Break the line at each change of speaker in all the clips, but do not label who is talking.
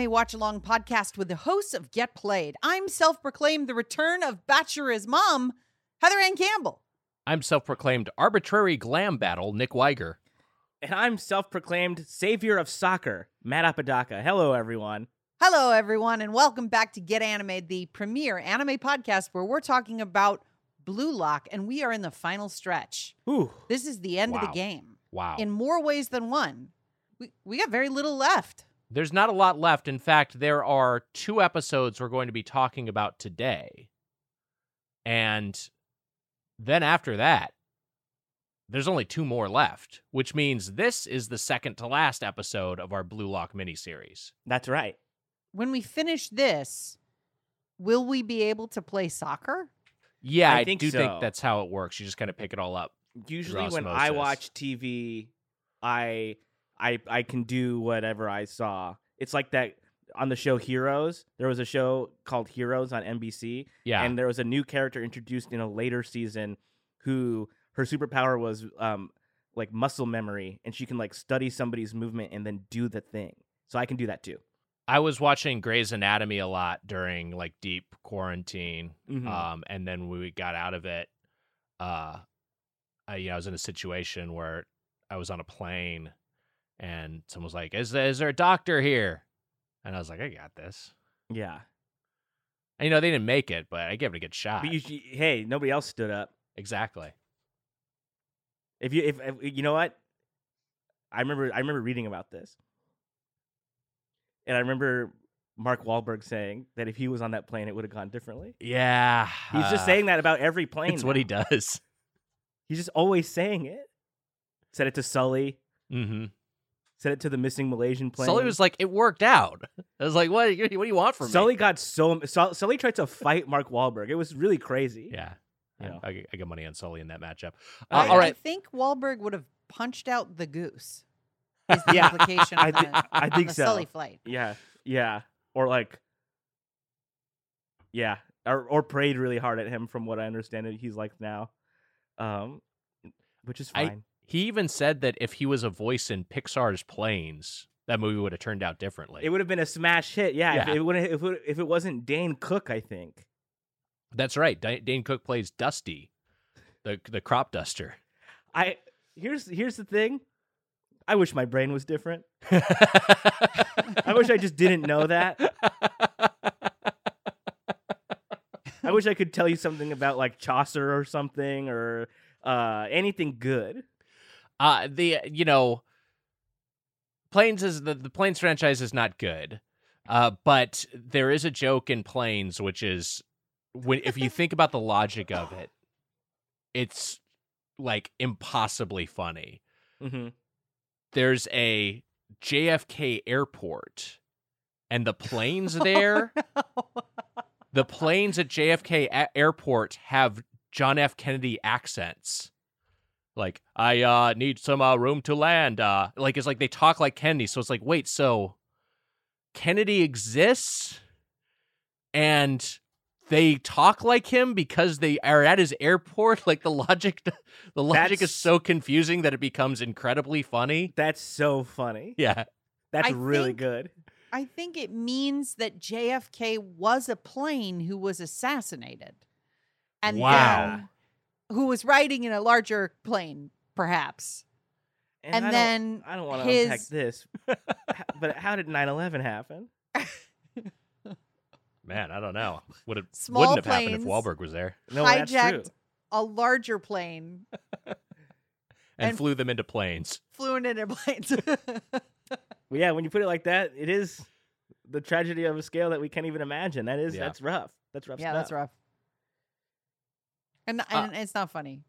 Animated, the anime watch along podcast with the hosts of Get Played. I'm self proclaimed the return of Bachelor's mom, Heather Ann Campbell.
I'm self proclaimed arbitrary glam battle, Nick Weiger.
And I'm self proclaimed savior of soccer, Matt Apodaca. Hello, everyone.
Hello, everyone, and welcome back to Get Animated, the premier anime podcast where we're talking about Blue Lock, and we are in the final stretch.
Ooh.
This is the end of the game
Wow.
in more ways than one. We, we got very little left.
There's not a lot left. In fact, there are two episodes we're going to be talking about today. And then after that, there's only two more left, which means this is the second to last episode of our Blue Lock miniseries.
That's right.
When we finish this, will we be able to play soccer?
Yeah,
I
I,
think
do
so.
think that's how it works. You just kind of pick it all up.
Usually, when I watch TV, I I I can do whatever I saw. It's like that on the show Heroes. There was a show called Heroes on NBC,
Yeah.
and there was a new character introduced in a later season who her superpower was um like muscle memory, and she can like study somebody's movement and then do the thing. So I can do that too.
I was watching Grey's Anatomy a lot during like deep quarantine.
Mhm.
Um, and then when we got out of it, uh, I, you know, I was in a situation where I was on a plane, and someone was like, "Is there, is there a doctor here?" And I was like, "I got this."
yeah,
And you know, they didn't make it, but I gave it a good shot.
but you, hey, nobody else stood up.
exactly.
If you if, if you know what, I remember I remember reading about this, and I remember Mark Wahlberg saying that if he was on that plane, it would have gone differently.
Yeah,
He's just
uh,
saying that about every plane.
It's what he does.
He's just always saying it. Said it to Sully.
Mm-hmm.
Said it to the missing Malaysian plane.
Sully was like, "It worked out." I was like, "What? What do you want from
Sully
me?"
Sully got so Sully tried to fight Mark Wahlberg. It was really crazy.
Yeah,
You
I-
know.
I, I got money on Sully in that matchup.
I-
Uh, all
I think Wahlberg would have punched out the goose. Is the
Yeah,
implication
I
of
thi-
the,
I
on
think
the
so.
Sully flight?
Yeah, yeah, or like, yeah, or or prayed really hard at him. From what I understand, it he's like now, um, which is
I-
fine.
He even said that if he was a voice in Pixar's Planes, that movie would have turned out differently.
it would have been a smash hit. Yeah,
Yeah.
if it if it, if it wasn't Dane Cook, I think.
That's right. Da- Dane Cook plays Dusty, the the crop duster.
I here's here's the thing. I wish my brain was different. I wish I just didn't know that. I wish I could tell you something about like Chaucer or something or uh anything good.
Uh the you know planes is the, the planes franchise is not good uh but there is a joke in planes which is when if you think about the logic of it it's like impossibly funny.
Mm-hmm.
there's a jfk airport and the planes there the planes at jfk a- airport have john f. Kennedy accents like i uh need some uh, room to land uh like it's like they talk like kennedy so it's like wait so kennedy exists and they talk like him because they are at his airport like the logic the logic
That's-
is so confusing that it becomes incredibly funny
That's so funny.
yeah
That's
I
really
think-
good.
I think it means that JFK was a plane who was assassinated. And
Wow.
then who was riding in a larger plane, perhaps. And,
I don't-
then
I don't want to
his
unpack this, but how did 9/11 happen?
man i don't know would it
Small
wouldn't have happened if
planes
Wahlberg was there
No, that's true.
hijacked a larger plane,
and,
And-
flew them into planes
flew in into planes.
Well, yeah, when you put it like that, it is the tragedy of a scale that we can't even imagine. That is
Yeah.
that's rough. That's rough
yeah,
stuff.
that's rough. And, and it's not funny.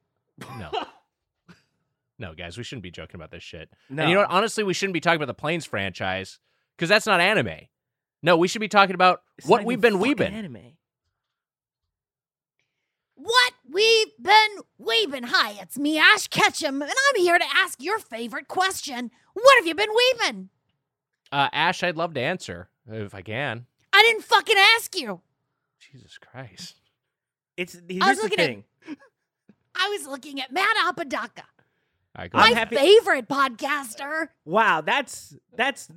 no no guys we shouldn't be joking about this shit
No.
And you know what? Honestly, we shouldn't be talking about the Planes franchise because that's not anime. No, we should be talking about
It's
what
not
we've
even
been
fucking
weebing.
Anime.
What we've been weebing. Hi, it's me, Ash Ketchum, and I'm here to ask your favorite question. What have you been weebing?
Uh, Ash, I'd love to answer if I can.
I didn't fucking ask you.
Jesus Christ.
It's
I
here's
was
the
looking at-
thing.
I was looking at Matt Apodaca,
All right, go
I'm
my
happy-
favorite podcaster.
Wow, that's that's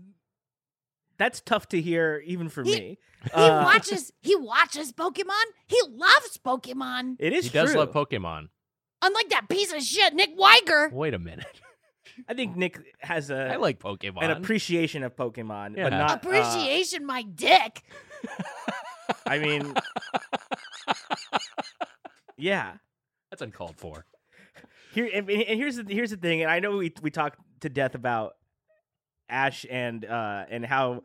that's tough to hear even for
He-
me.
He
Uh,
watches he watches Pokemon. He loves Pokemon.
It is
he does love Pokemon.
Unlike that piece of shit, Nick Weiger.
Wait a minute.
I think Nick has a
I like Pokemon.
an appreciation of Pokemon,
Yeah.
but not uh,
Appreciation my dick.
I mean, yeah.
That's uncalled for.
Here and, and here's the here's the thing, and I know we we talked to death about Ash and uh and how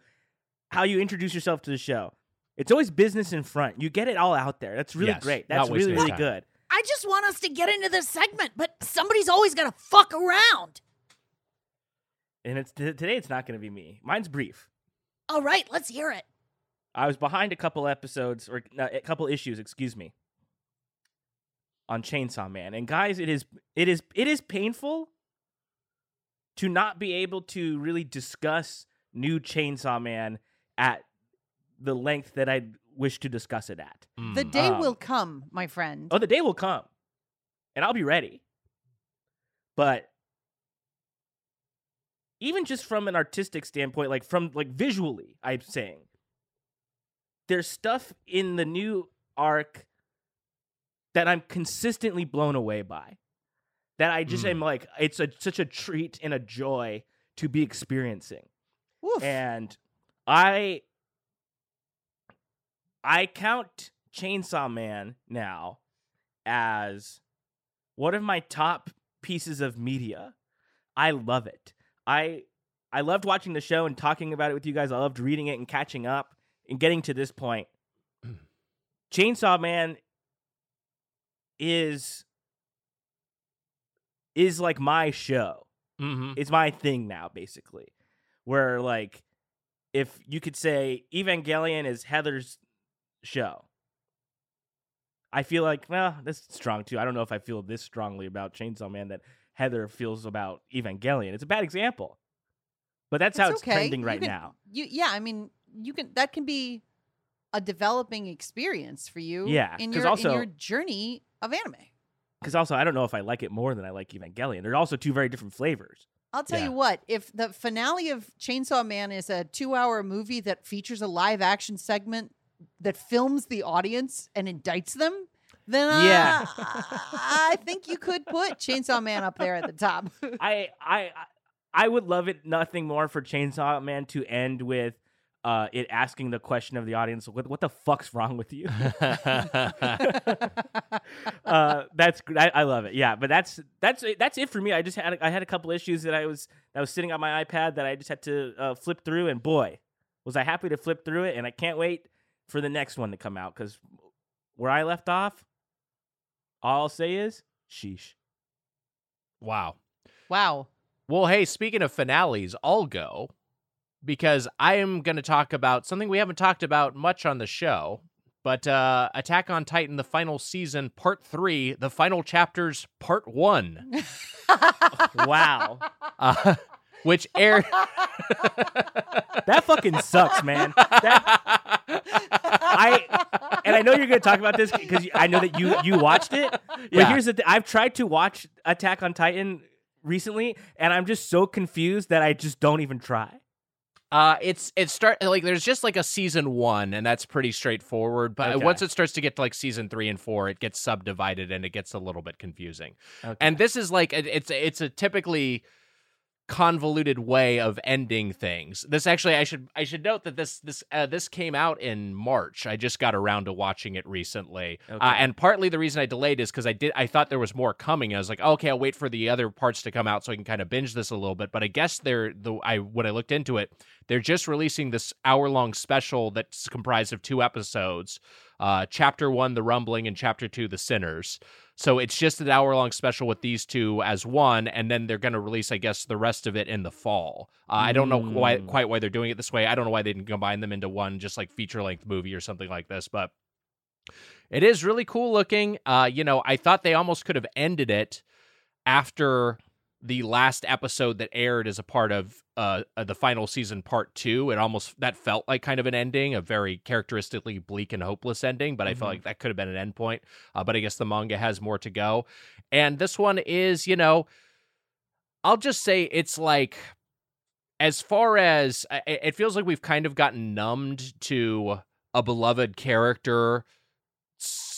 how you introduce yourself to the show. It's always business in front. You get it all out there. That's really
Yes,
great. That's really really
time.
good.
I just want us to get into this segment, but somebody's always got to fuck around.
And it's t- today. It's not going to be me. Mine's brief.
All right, let's hear it.
I was behind a couple episodes or uh, a couple issues, excuse me, on Chainsaw Man. And guys, it is it is it is painful to not be able to really discuss new Chainsaw Man at the length that I wish to discuss it at.
The
Mm.
day
Um,
will come, my friend.
Oh, the day will come. And I'll be ready. But even just from an artistic standpoint, like from like visually, I'm saying there's stuff in the new arc that I'm consistently blown away by. That I just
Mm.
am like, it's a such a treat and a joy to be experiencing.
Woof.
And I I count Chainsaw Man now as one of my top pieces of media. I love it. I I loved watching the show and talking about it with you guys. I loved reading it and catching up and getting to this point. Chainsaw Man is is like my show
Mhm.
it's my thing now basically where like if you could say evangelion is heather's show i feel like well that's strong too i don't know if i feel this strongly about chainsaw man that heather feels about evangelion it's a bad example but that's how it's
okay.
trending
You
right
can-
now
You yeah, I mean, you can that can be a developing experience for you.
Yeah,
in
'cause
your
also-
in your journey of anime.
because also i don't know if i like it more than i like evangelion they're also two very different flavors
I'll tell
Yeah.
you what, if the finale of Chainsaw Man is a two hour movie that features a live action segment that films the audience and indicts them, then uh,
Yeah.
I think you could put Chainsaw Man up there at the top.
I I I would love it nothing more for Chainsaw Man to end with uh, it asking the question of the audience, "What what the fuck's wrong with you?" uh, that's gr- I, I love it. Yeah, but that's that's that's it for me. I just had I had a couple issues that I was that was sitting on my iPad that I just had to uh, flip through, and boy, was I happy to flip through it. And I can't wait for the next one to come out because where I left off, all I'll say is sheesh.
wow.
wow.
Well, hey, speaking of finales, I'll go because I am going to talk about something we haven't talked about much on the show. But uh, Attack on Titan, the final season, part three, the final chapters, part one,
Wow,
uh, which aired.
that fucking sucks, man. That I and I know you're going to talk about this because I know that you you watched it. But
Yeah.
here's the thing: I've tried to watch Attack on Titan recently, and I'm just so confused that I just don't even try.
Uh, it's it start like there's just like a season one, and that's pretty straightforward. But
Okay.
once it starts to get to like season three and four, it gets subdivided and it gets a little bit confusing.
Okay.
And this is like it- it's it's a typically convoluted way of ending things. This actually I should I should note that this this uh, this came out in March. I just got around to watching it recently.
Okay.
Uh, and partly the reason I delayed is cuz I did I thought there was more coming. I was like, "Okay, I'll wait for the other parts to come out so I can kind of binge this a little bit." But I guess they're the I when I looked into it, they're just releasing this hour-long special that's comprised of two episodes. Uh, chapter 1 The Rumbling and chapter 2 The Sinners. So it's just an hour long special with these two as one, and then they're going to release, I guess, the rest of it in the fall. Uh, I don't know why,
Mm.
quite why they're doing it this way. I don't know why they didn't combine them into one, just like feature length movie or something like this. But it is really cool looking. Uh, you know, I thought they almost could have ended it after the last episode that aired as a part of uh, uh, the final season part two it almost that felt like kind of an ending a very characteristically bleak and hopeless ending but i felt
Mhm.
like that could have been an end point uh, but i guess the manga has more to go and this one is you know i'll just say it's like as far as it feels like we've kind of gotten numbed to a beloved character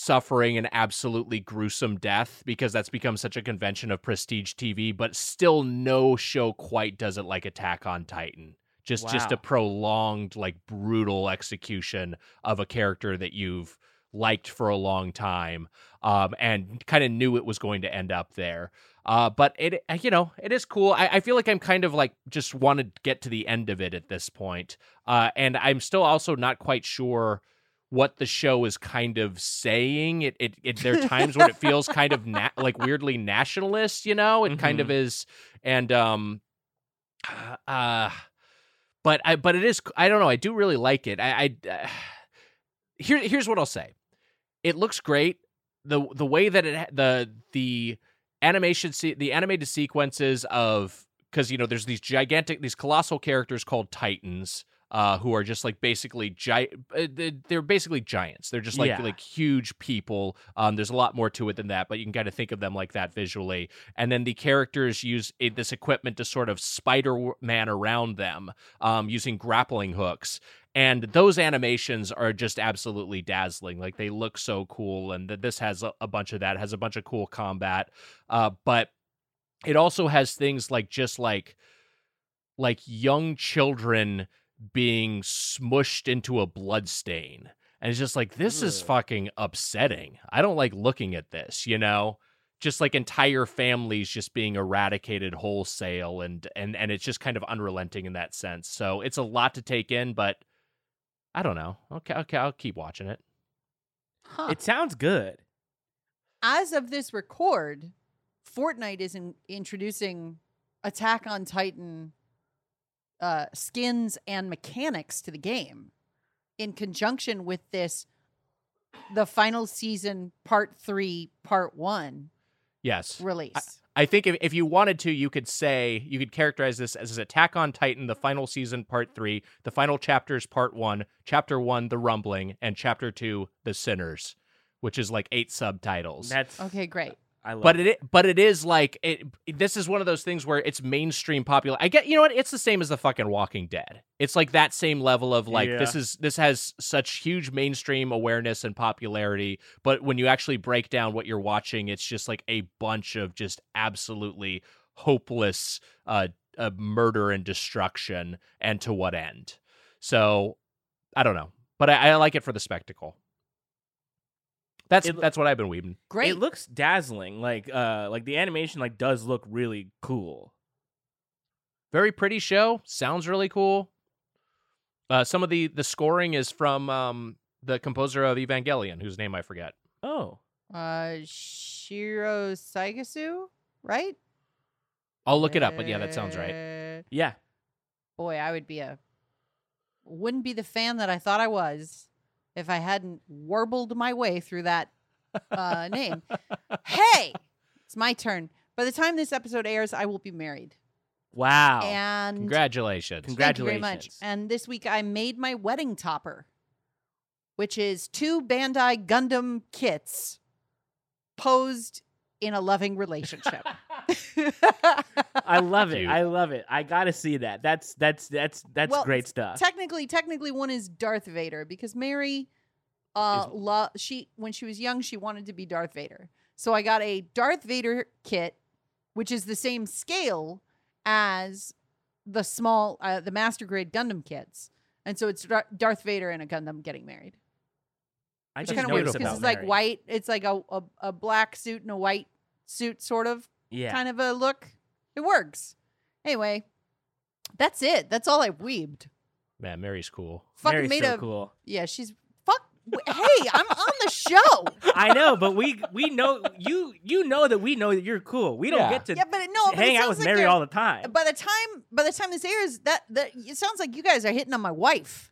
suffering an absolutely gruesome death because that's become such a convention of prestige TV, but still no show quite does it like Attack on Titan. Just just a prolonged like brutal execution of a character that you've liked for a long time um, and kind of knew it was going to end up there. Uh, but it, uh, you know, it is cool. I, I feel like I'm kind of like just want to get to the end of it at this point. Uh, and I'm still also not quite sure what the show is kind of saying. It, it, it there are times when it feels kind of na- like weirdly nationalist, you know, it kind of is. And, um, uh, but I, but it is, I don't know. I do really like it. I, I, uh, here, here's what I'll say. It looks great. The, the way that it, the, the, animation se- the animated sequences of because you know there's these gigantic these colossal characters called titans uh who are just like basically giant they're basically giants. They're just like
Yeah.
like huge people. Um there's a lot more to it than that but you can kind of think of them like that visually. And then the characters use it, this equipment to sort of spider-man around them um using grappling hooks. And those animations are just absolutely dazzling. Like they look so cool and th- this has a, a bunch of that has a bunch of cool combat. Uh but it also has things like just like like young children being smushed into a blood stain. And it's just like this is
mm.
fucking upsetting. I don't like looking at this you know? Just like entire families just being eradicated wholesale and and and it's just kind of unrelenting in that sense. So it's a lot to take in but i don't know. Okay okay i'll keep watching it.
Huh.
It sounds good.
As of this record, Fortnite is in, introducing Attack on Titan uh, skins and mechanics to the game in conjunction with this, the final season, part three, part one
yes
release.
I think if, if you wanted to, you could say you could characterize this as Attack on Titan, the final season, part three, the final chapters, part one, chapter one, the rumbling, and chapter two, the sinners, which is like eight subtitles.
That's
okay, great.
I love.
but it, i- but it is like it. This is one of those things where it's mainstream popular. I get you know what? It's the same as the fucking Walking Dead. It's like that same level of like this is this has such huge mainstream awareness and popularity. But when you actually break down what you're watching, it's just like a bunch of just absolutely hopeless uh, uh murder and destruction. And to what end? So I don't know, but I, I like it for the spectacle. That's
It-
that's what I've been weebing.
Great.
It looks dazzling. Like uh, like the animation like does look really cool.
very pretty show sounds really cool uh, some of the the scoring is from um, the composer of evangelion whose name i forget
Oh,
uh, Shiro Saigasu, right?
i'll look it up but yeah that sounds right
yeah.
Boy, I would be a wouldn't be the fan that I thought I was if I hadn't warbled my way through that uh, name. Hey, it's my turn. By the time this episode airs, I will be married.
Wow.
And
congratulations
Congra-
thank you very much.
Congratulations.
And this week I made my wedding topper, which is two Bandai Gundam kits posed in a loving relationship.
I love it. I love it. I gotta see that. That's that's that's that's
Well,
great stuff.
technically technically one is Darth Vader because Mary uh
Is-
lo- she when she was young she wanted to be Darth Vader. So I got a Darth Vader kit which is the same scale as the small uh, the master grade Gundam kits. And so it's Dar- Darth Vader and a Gundam getting married.
I
Which
just
kind of
weird
because
about
it's like white. It's like a, a a black suit and a white suit sort of
Yeah.
kind of a look. It works. Anyway, that's it. That's all I weebed.
man mary's cool
Fucking
Mary's
made
so
a
cool.
yeah. She's fuck. hey, I'm on the show.
I know, but we we know you you know that we know that you're cool. We don't
Yeah.
get to
Yeah, but no,
hang
it
out
sounds
with
like
Mary all the time.
By the time by the time this airs, that that it sounds like you guys are hitting on my wife.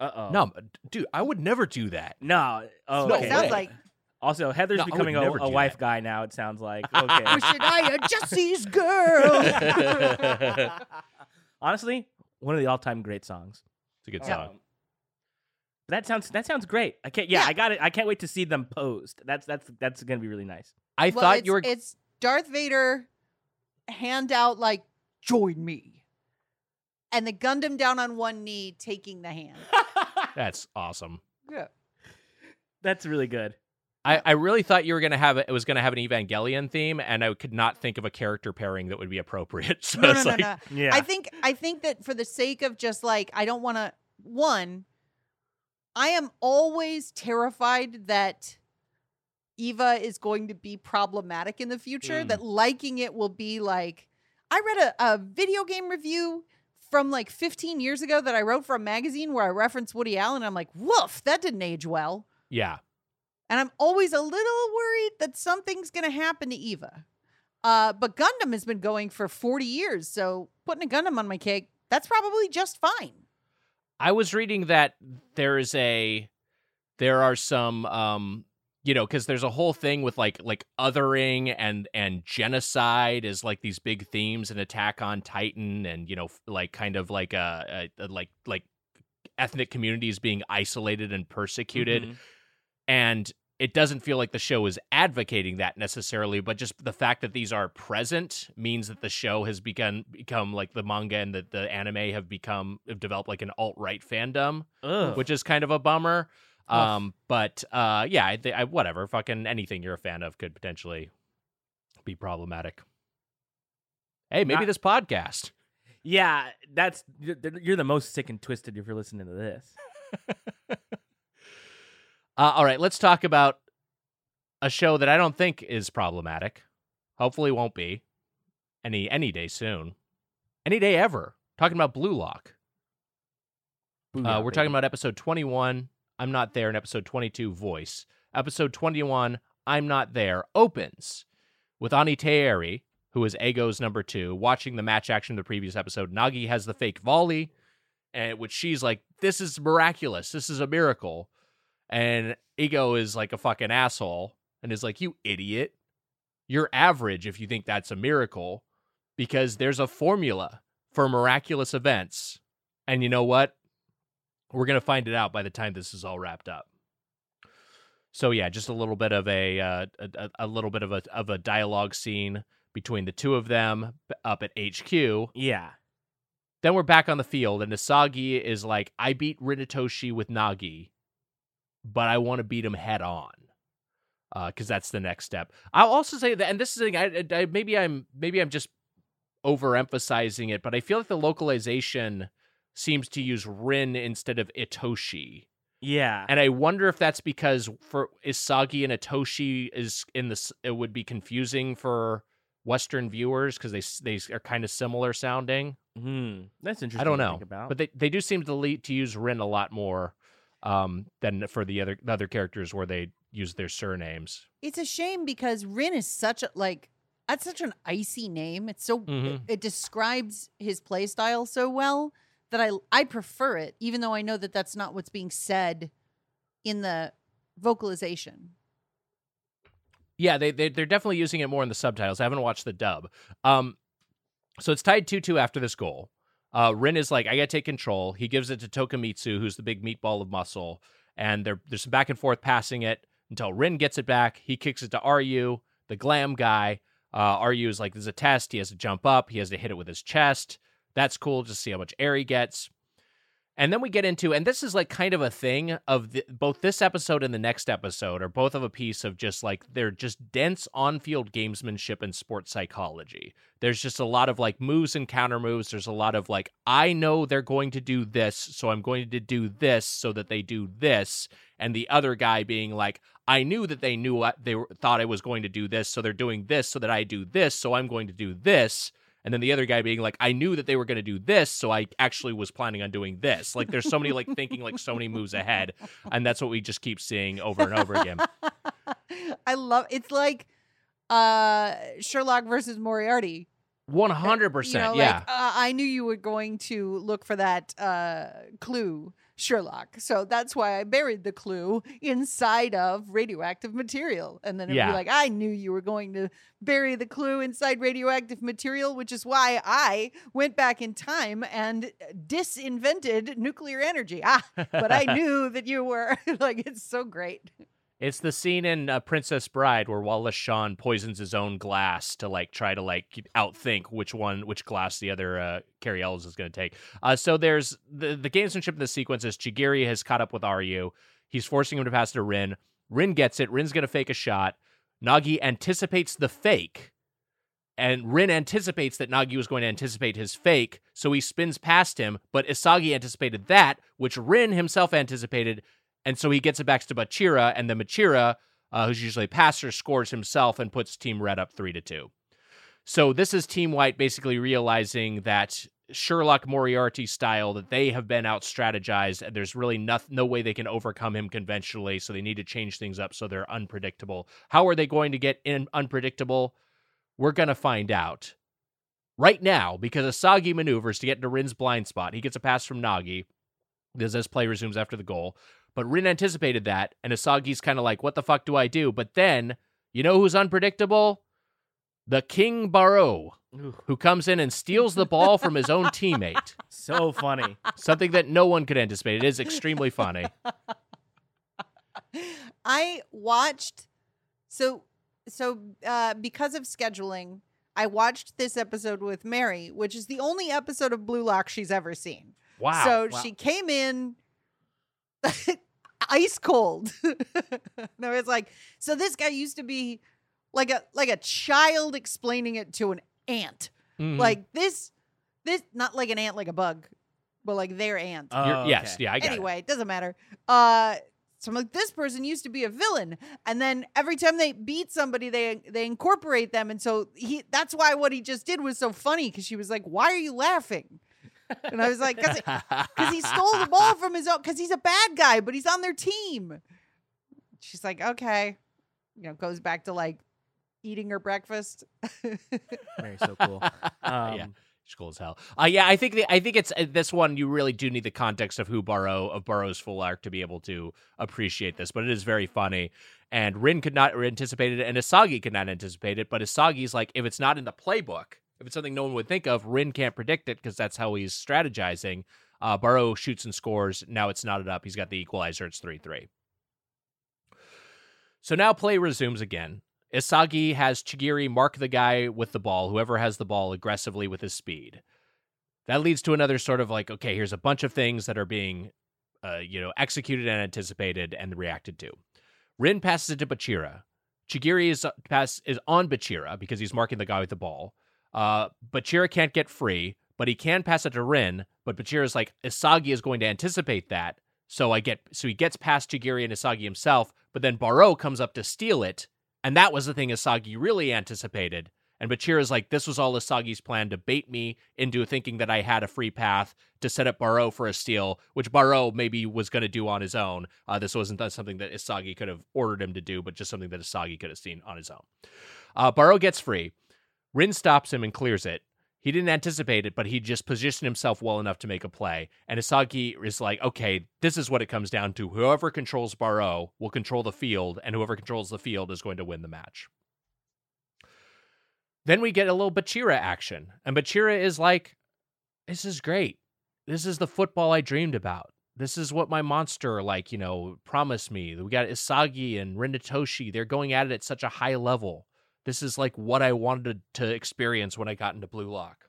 Uh oh.
no dude i would never do that
No. Oh,
No
okay.
it sounds like.
Also, Heather's
No,
becoming a, a wife
that.
guy now. It sounds like. Okay.
Wishing I had Jesse's girl.
Honestly, one of the all-time great songs.
it's a good song
Um, that sounds that sounds great. I can't. Yeah,
Yeah.
I got it. I can't wait to see them posed. That's that's that's gonna be really nice.
i
well,
thought
it's,
you were
it's Darth Vader hand out like join me. and the Gundam down on one knee taking the hand.
That's awesome.
Yeah.
That's really good.
I, I really thought you were gonna have it. It was gonna have an Evangelion theme, and I could not think of a character pairing that would be appropriate. So
No, no,
it's
no,
like,
no.
Yeah.
I think I think that for the sake of just like I don't want to one I am always terrified that Eva is going to be problematic in the future
Mm.
that liking it will be like I read a, a video game review from like 15 years ago that I wrote for a magazine where I referenced Woody Allen and I'm like woof that didn't age well
yeah,
and I'm always a little worried that something's going to happen to Eva. Uh, but Gundam has been going for 40 years, so putting a Gundam on my cake, that's probably just fine.
I was reading that there is a there are some um you know because there's a whole thing with like like othering and and genocide is like these big themes in Attack on Titan and you know f- like kind of like a, a, a like like ethnic communities being isolated and persecuted
Mhm.
And it doesn't feel like the show is advocating that necessarily but just the fact that these are present means that the show has begun become like the manga and the, the anime have become have developed like an alt-right fandom
Ugh.
which is kind of a bummer um but uh yeah I, I, whatever fucking anything you're a fan of could potentially be problematic hey maybe this podcast
yeah, that's you're the most sick and twisted if you're listening to this.
Uh, all right, let's talk about a show that I don't think is problematic. Hopefully, won't be any any day soon, any day ever. Talking about Blue Lock. Uh, we're talking about episode twenty one. I'm not there. In episode twenty two, voice. Episode twenty one. I'm not there. Opens with Anri Teieri, who is Ego's number two, watching the match action of the previous episode. Nagi has the fake volley, and which she's like, "This is miraculous. This is a miracle." And Ego is like a fucking asshole and is like, You idiot. You're average if you think that's a miracle because there's a formula for miraculous events. And you know what? We're going to find it out by the time this is all wrapped up. So yeah, just a little bit of a uh, a, a little bit of a of a dialogue scene between the two of them up at HQ.
yeah.
Then we're back on the field, and Isagi is like, I beat Rin Itoshi with Nagi, but I want to beat him head on. Because that's the next step. I'll also say that, and this is the thing, I, I, maybe I'm maybe I'm just overemphasizing it, but I feel like the localization seems to use Rin instead of Itoshi,
Yeah.
and I wonder if that's because for Isagi and Itoshi is in this, it would be confusing for Western viewers because they they are kind of similar sounding.
Hmm. That's interesting.
I don't
to
know,
think about.
but they, they do seem to lead to use Rin a lot more um, than for the other the other characters where they use their surnames.
It's a shame because Rin is such a like that's such an icy name. It's so
Mhm.
it, it describes his play style so well that I I prefer it, even though I know that that's not what's being said in the vocalization.
Yeah, they, they they're definitely using it more in the subtitles. I haven't watched the dub. Um, so it's tied two two after this goal. Uh, Rin is like, I gotta take control. He gives it to Tokimitsu, who's the big meatball of muscle, and there there's some back and forth passing it until Rin gets it back. He kicks it to Ryu, the glam guy. Uh, Ryu is like, there's a test. He has to jump up. He has to hit it with his chest. That's cool. Just see how much air he gets. And then we get into, and this is like kind of a thing of the, both this episode and the next episode are both of a piece of just like they're just dense on field gamesmanship and sports psychology. There's just a lot of like moves and counter moves. There's a lot of like, I know they're going to do this, so I'm going to do this so that they do this. And the other guy being like, I knew that they knew what they were, thought I was going to do this, so they're doing this so that I do this, so I'm going to do this and then the other guy being like i knew that they were going to do this so i actually was planning on doing this. Like there's so many like thinking like so many moves ahead and that's what we just keep seeing over and over again.
I love it's like uh Sherlock versus Moriarty.
100%
You know,
yeah.
like, uh, I knew you were going to look for that uh, clue, Sherlock. So that's why I buried the clue inside of radioactive material. And then it'd
Yeah.
be like, I knew you were going to bury the clue inside radioactive material, which is why I went back in time and disinvented nuclear energy. Ah, but I knew that you were like, it's so great.
It's the scene in uh, Princess Bride where Wallace Shawn poisons his own glass to like try to like outthink which one, which glass the other uh, Cary Elwes is going to take. Uh, so there's the the gamesmanship in the sequence is Chigiri has caught up with Ryu. He's forcing him to pass to Rin. Rin gets it. Rin's going to fake a shot. Nagi anticipates the fake, and Rin anticipates that Nagi was going to anticipate his fake, so he spins past him. But Isagi anticipated that, which Rin himself anticipated, and so he gets it back to Bachira, and then Bachira, uh, who's usually a passer, scores himself and puts Team Red up three to two. So this is Team White basically realizing that Sherlock Moriarty style that they have been out strategized and there's really no, no way they can overcome him conventionally so they need to change things up so they're unpredictable. How are they going to get in unpredictable? We're to find out right now because Isagi maneuvers to get into Rin's blind spot. He gets a pass from Nagi as this play resumes after the goal. But Rin anticipated that, and Isagi's kind of like, what the fuck do I do? But then, you know who's unpredictable? The King Baro,
Ooh,
who comes in and steals the ball from his own teammate.
so funny.
Something that no one could anticipate. It is extremely funny.
I watched so so uh because of scheduling, I watched this episode with Mary, which is the only episode of Blue Lock she's ever seen.
Wow.
so
wow.
she came in ice cold. no, it's like, so this guy used to be like a like a child explaining it to an ant.
Mhm.
Like this this not like an ant like a bug, but like their ant.
You're-
Oh,
yes,
okay.
yeah, I got
anyway, it doesn't matter. Uh so I'm like, this person used to be a villain, and then every time they beat somebody, they they incorporate them, and so he that's why what he just did was so funny because she was like, "Why are you laughing?" And I was like, "Cause, he stole the ball from his own, because he's a bad guy, but he's on their team." She's like, "Okay," you know, goes back to like eating her breakfast.
Mary's so cool. Um,
yeah. She's cool as hell. Uh, yeah, I think the, I think it's uh, this one. You really do need the context of who Baro of Baro's full arc to be able to appreciate this. But it is very funny, and Rin could not anticipate it, and Isagi could not anticipate it. But Isagi's like, if it's not in the playbook, if it's something no one would think of, Rin can't predict it because that's how he's strategizing. Uh, Baro shoots and scores. Now it's knotted up. He's got the equalizer. It's three three. So now play resumes again. Isagi has Chigiri mark the guy with the ball, whoever has the ball, aggressively with his speed. That leads to another sort of like, okay, here's a bunch of things that are being, uh, you know, executed and anticipated and reacted to. Rin passes it to Bachira. Chigiri is pass is on Bachira because he's marking the guy with the ball. Uh, Bachira can't get free, but he can pass it to Rin. But Bachira's like, Isagi is going to anticipate that, so I get so he gets past Chigiri and Isagi himself. But then Baro comes up to steal it, and that was the thing Isagi really anticipated. And Bachira's like, this was all Isagi's plan to bait me into thinking that I had a free path to set up Baro for a steal, which Baro maybe was going to do on his own. Uh, this wasn't something that Isagi could have ordered him to do, but just something that Isagi could have seen on his own. Uh, Baro gets free. Rin stops him and clears it. He didn't anticipate it, but he just positioned himself well enough to make a play. And Isagi is like, okay, this is what it comes down to. Whoever controls Baro will control the field, and whoever controls the field is going to win the match. Then we get a little Bachira action. And Bachira is like, this is great. This is the football I dreamed about. This is what my monster, like, you know, promised me. We got Isagi and Rin Itoshi. They're going at it at such a high level. This is like what I wanted to experience when I got into Blue Lock.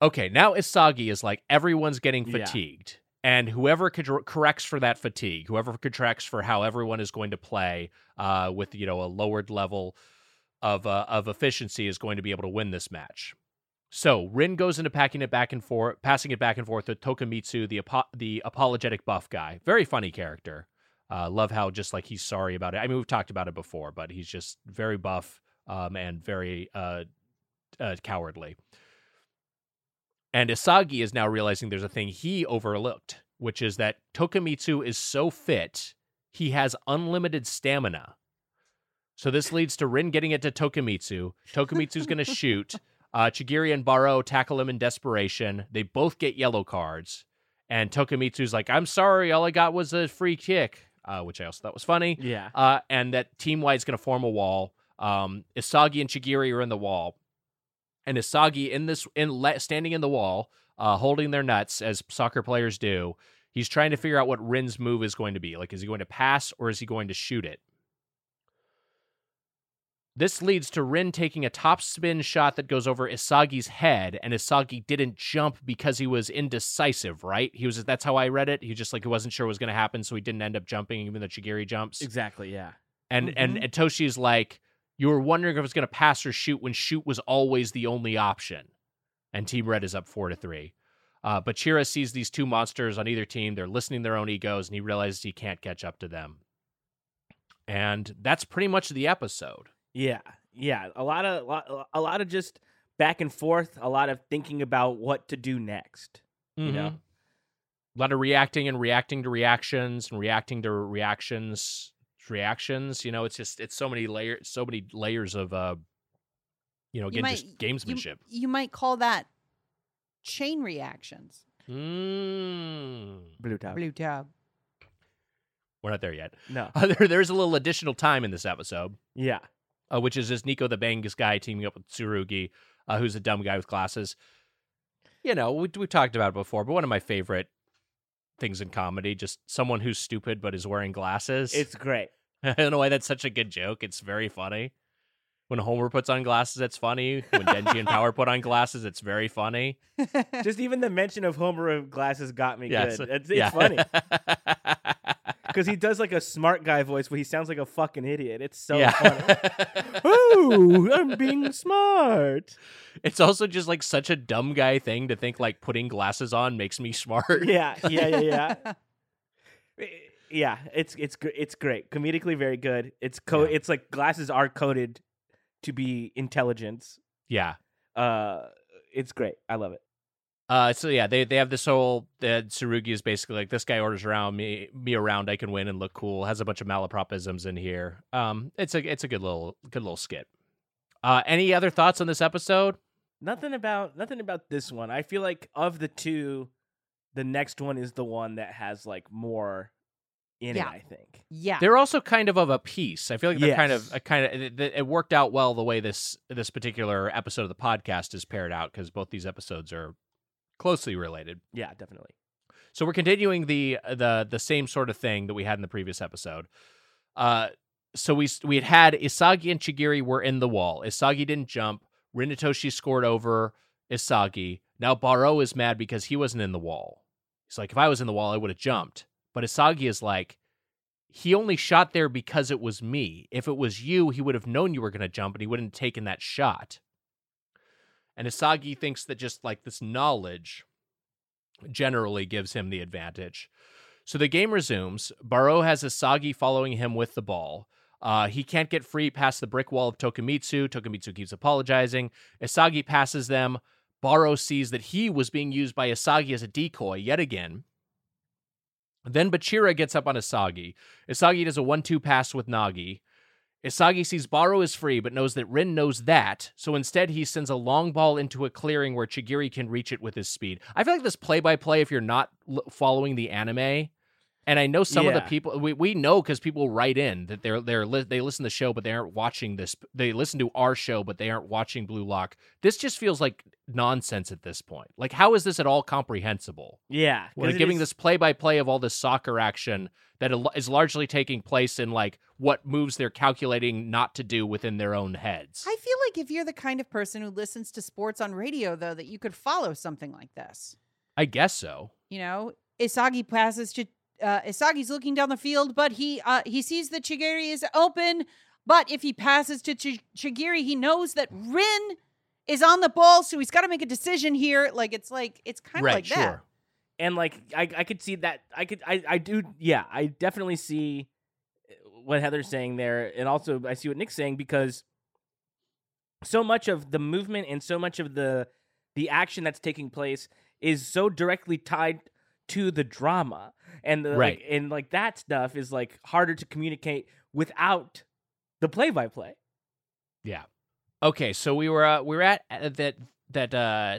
Okay, now Isagi is like everyone's getting
Yeah.
fatigued. And whoever could corrects for that fatigue, whoever corrects for how everyone is going to play uh, with you know a lowered level of uh, of efficiency is going to be able to win this match. So Rin goes into packing it back and forth, passing it back and forth with Tokimitsu, the apo- the apologetic buff guy. Very funny character. Uh, love how just like he's sorry about it. I mean, we've talked about it before, but he's just very buff um, and very uh, uh, cowardly. And Isagi is now realizing there's a thing he overlooked, which is that Tokimitsu is so fit, he has unlimited stamina. So this leads to Rin getting it to Tokimitsu. Tokimitsu's going to shoot. Uh, Chigiri and Baro tackle him in desperation. They both get yellow cards. And Tokimitsu's like, I'm sorry, all I got was a free kick, uh, which I also thought was funny.
Yeah.
Uh, and that Team White's going to form a wall. Um, Isagi and Chigiri are in the wall. And Isagi in this in le- standing in the wall, uh, holding their nuts as soccer players do. He's trying to figure out what Rin's move is going to be. Like, is he going to pass or is he going to shoot it? This leads to Rin taking a top spin shot that goes over Isagi's head, and Isagi didn't jump because he was indecisive, right? He was that's how I read it. He just like he wasn't sure what was gonna happen, so he didn't end up jumping, even though Chigiri jumps.
Exactly. Yeah.
And and and Toshi's like, you were wondering if it was gonna pass or shoot when shoot was always the only option. And Team Red is up four to three. Uh, but Chira sees these two monsters on either team. They're listening to their own egos, and he realizes he can't catch up to them. And that's pretty much the episode.
Yeah. Yeah. A lot of lot, a lot of just back and forth. A lot of thinking about what to do next. You know.
Mhm. a lot of reacting and reacting to reactions and reacting to reactions reactions you know it's just it's so many layers so many layers of uh you know
You might-
just gamesmanship
You, you might call that chain reactions.
mm.
Blue tab.
Blue tab.
we're not there yet
No.
uh, there, there's a little additional time in this episode
Yeah.
Uh, which is this Nico the Bangus guy teaming up with Tsurugi, uh, who's a dumb guy with glasses. You know, we, we've talked about it before, but one of my favorite things in comedy, just someone who's stupid but is wearing glasses.
It's great.
I don't know why that's such a good joke. It's very funny. When Homer puts on glasses, it's funny. When Denji and Power put on glasses, it's very funny.
Just even the mention of Homer of glasses got me
Yes,
good. It's, it's
yeah.
funny because he does like a smart guy voice where he sounds like a fucking idiot. It's so
yeah.
funny. Ooh, I'm being smart.
it's also just like such a dumb guy thing to think like putting glasses on makes me smart.
Yeah, yeah, yeah, yeah. Yeah, it's it's it's great. Comedically very good. It's co-
Yeah.
it's like glasses are coded to be intelligence.
yeah.
Uh it's great. I love it.
Uh, so yeah, they they have this whole that Tsurugi is basically like this guy orders around me me around, I can win and look cool. Has a bunch of malapropisms in here. Um, it's a it's a good little good little skit. Uh, any other thoughts on this episode?
Nothing about nothing about this one. I feel like of the two, the next one is the one that has like more in
Yeah.
it, I think.
yeah.
They're also kind of of a piece. I feel like they're kind of a kind of it, it worked out well the way this this particular episode of the podcast is paired out because both these episodes are closely related.
Yeah, definitely.
So we're continuing the the the same sort of thing that we had in the previous episode. Uh, so we we had had Isagi and Chigiri were in the wall. Isagi didn't jump. Rin Itoshi scored over Isagi. Now Baro is mad because he wasn't in the wall. He's like, if I was in the wall, I would have jumped. But Isagi is like, he only shot there because it was me. If it was you, he would have known you were going to jump and he wouldn't have taken that shot. And Isagi thinks that just like this knowledge generally gives him the advantage. So the game resumes. Baro has Isagi following him with the ball. Uh, he can't get free past the brick wall of Tokimitsu. Tokimitsu keeps apologizing. Isagi passes them. Baro sees that he was being used by Isagi as a decoy yet again. Then Bachira gets up on Isagi. Isagi does a 1 2 pass with Nagi. Isagi sees Baro is free, but knows that Rin knows that, so instead he sends a long ball into a clearing where Chigiri can reach it with his speed. I feel like this play by play, if you're not l- following the anime, and I know some of the people we, we know because people write in that they're they're li- they listen to the show but they aren't watching this. They listen to our show but they aren't watching Blue Lock. This just feels like nonsense at this point. Like how is this at all comprehensible?
Yeah,
We're giving
is-
this play by play of all this soccer action that is largely taking place in like what moves they're calculating not to do within their own heads.
I feel like if you're the kind of person who listens to sports on radio, though, that you could follow something like this.
I guess so.
You know, Isagi passes to uh, Isagi's looking down the field, but he uh, he sees that Chigiri is open. But if he passes to Ch- Chigiri, he knows that Rin is on the ball, so he's got to make a decision here. Like it's like it's kind of
right,
like
sure.
that.
and like I, I could see that I could I, I do yeah I definitely see uh, what Heather's saying there and also I see what Nick's saying because so much of the movement and so much of the the action that's taking place is so directly tied to the drama and the,
Right.
like, and like that stuff is like harder to communicate without the play by play
Yeah. Okay, so we were uh, we were at uh, that that uh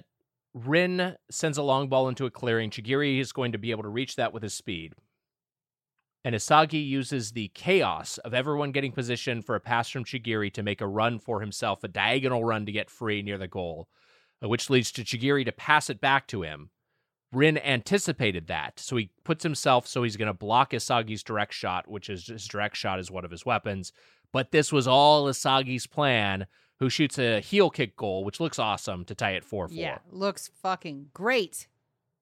Rin sends a long ball into a clearing. Chigiri is going to be able to reach that with his speed. And Isagi uses the chaos of everyone getting position for a pass from Chigiri to make a run for himself, a diagonal run to get free near the goal, uh, which leads to Chigiri to pass it back to him. Rin anticipated that. So he puts himself so he's going to block Isagi's direct shot, which is his direct shot is one of his weapons. But this was all Isagi's plan, who shoots a heel kick goal, which looks awesome to tie it 4 4.
Yeah, looks fucking great.